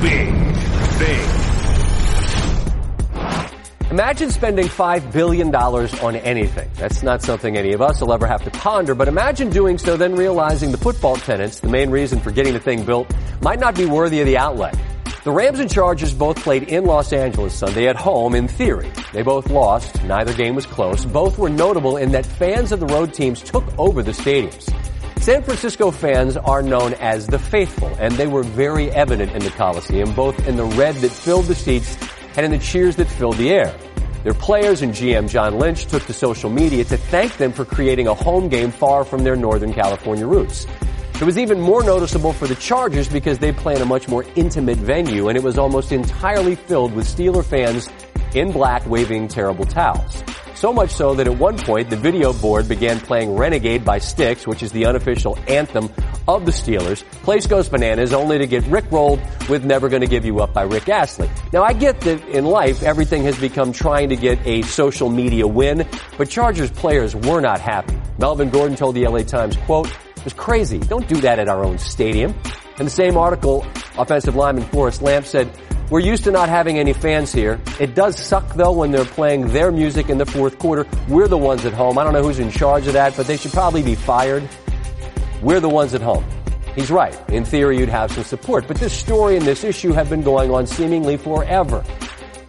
big, big. Imagine spending $5 billion on anything. That's not something any of us will ever have to ponder, but imagine doing so then realizing the football tenants, the main reason for getting the thing built, might not be worthy of the outlay. The Rams and Chargers both played in Los Angeles Sunday at home in theory. They both lost. Neither game was close. Both were notable in that fans of the road teams took over the stadiums. San Francisco fans are known as the faithful, and they were very evident in the Coliseum, both in the red that filled the seats and in the cheers that filled the air. Their players and GM John Lynch took to social media to thank them for creating a home game far from their Northern California roots. It was even more noticeable for the Chargers because they play in a much more intimate venue and it was almost entirely filled with Steeler fans in black waving terrible towels. So much so that at one point the video board began playing Renegade by Styx, which is the unofficial anthem of the Steelers. Place goes bananas only to get rickrolled with Never Gonna Give You Up by Rick Astley. Now I get that in life everything has become trying to get a social media win, but Chargers players were not happy. Melvin Gordon told the LA Times, quote, it was crazy. Don't do that at our own stadium. In the same article, offensive lineman Forrest Lamp said, we're used to not having any fans here. It does suck though when they're playing their music in the fourth quarter. We're the ones at home. I don't know who's in charge of that, but they should probably be fired. We're the ones at home. He's right. In theory, you'd have some support, but this story and this issue have been going on seemingly forever.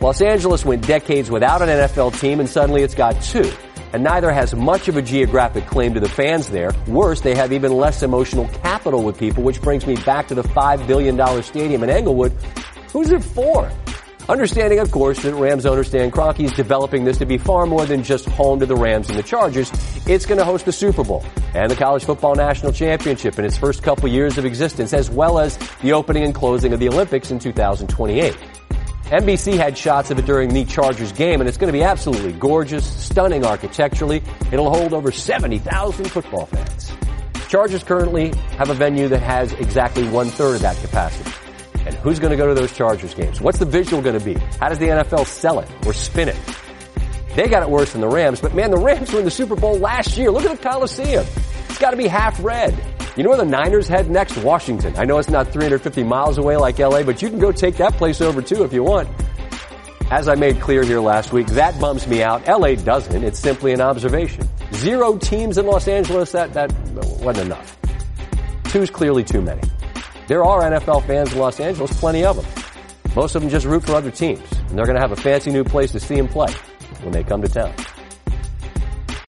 Los Angeles went decades without an NFL team and suddenly it's got two. And neither has much of a geographic claim to the fans there. Worse, they have even less emotional capital with people, which brings me back to the $5 billion stadium in Inglewood Who's it for? Understanding, of course, that Rams owner Stan Kroenke is developing this to be far more than just home to the Rams and the Chargers. It's going to host the Super Bowl and the College Football National Championship in its first couple years of existence, as well as the opening and closing of the Olympics in 2028. NBC had shots of it during the Chargers game, and it's going to be absolutely gorgeous, stunning architecturally. It'll hold over 70,000 football fans. Chargers currently have a venue that has exactly one third of that capacity. And who's going to go to those Chargers games? What's the visual going to be? How does the NFL sell it or spin it? They got it worse than the Rams, but man, the Rams were in the Super Bowl last year. Look at the Coliseum. It's got to be half red. You know where the Niners head next? Washington. I know it's not 350 miles away like LA, but you can go take that place over too if you want. As I made clear here last week, that bums me out. LA doesn't. It's simply an observation. Zero teams in Los Angeles, that, that wasn't enough. Two's clearly too many. There are NFL fans in Los Angeles, plenty of them. Most of them just root for other teams, and they're going to have a fancy new place to see them play when they come to town.